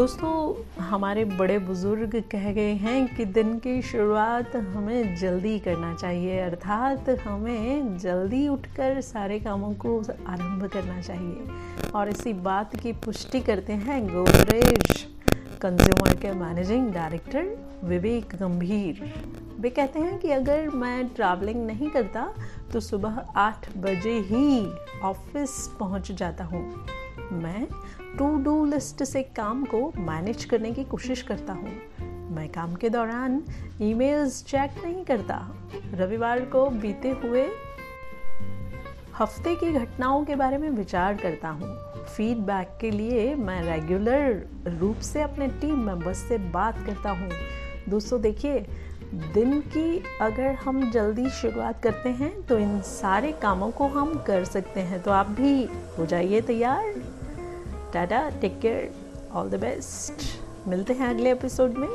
दोस्तों, हमारे बड़े बुज़ुर्ग कह गए हैं कि दिन की शुरुआत हमें जल्दी करना चाहिए, अर्थात हमें जल्दी उठकर सारे कामों को आरंभ करना चाहिए। और इसी बात की पुष्टि करते हैं गोदरेज कंज्यूमर के मैनेजिंग डायरेक्टर विवेक गंभीर। वे कहते हैं कि अगर मैं ट्रैवलिंग नहीं करता तो सुबह आठ बजे ही ऑफ़िस पहुँच जाता हूँ। मैं टू डू लिस्ट से काम को मैनेज करने की कोशिश करता हूँ। मैं काम के दौरान ईमेल्स चेक नहीं करता। रविवार को बीते हुए हफ़्ते की घटनाओं के बारे में विचार करता हूँ। फीडबैक के लिए मैं रेगुलर रूप से अपने टीम मेंबर्स से बात करता हूँ। दोस्तों, देखिए, दिन की अगर हम जल्दी शुरुआत करते हैं तो इन सारे कामों को हम कर सकते हैं। तो आप भी हो जाइए तैयार। Tata take care all the best मिलते हैं अगले एपिसोड में.